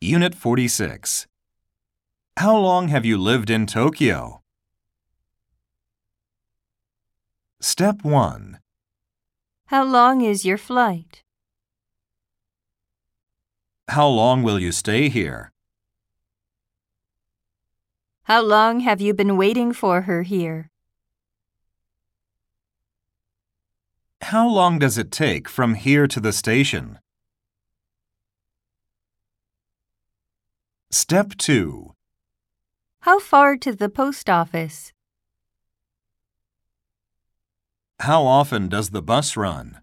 Unit 46. How long have you lived in Tokyo? Step 1. How long is your flight? How long will you stay here? How long have you been waiting for her here? How long does it take from here to the station? Step 2. How far to the post office? How often does the bus run?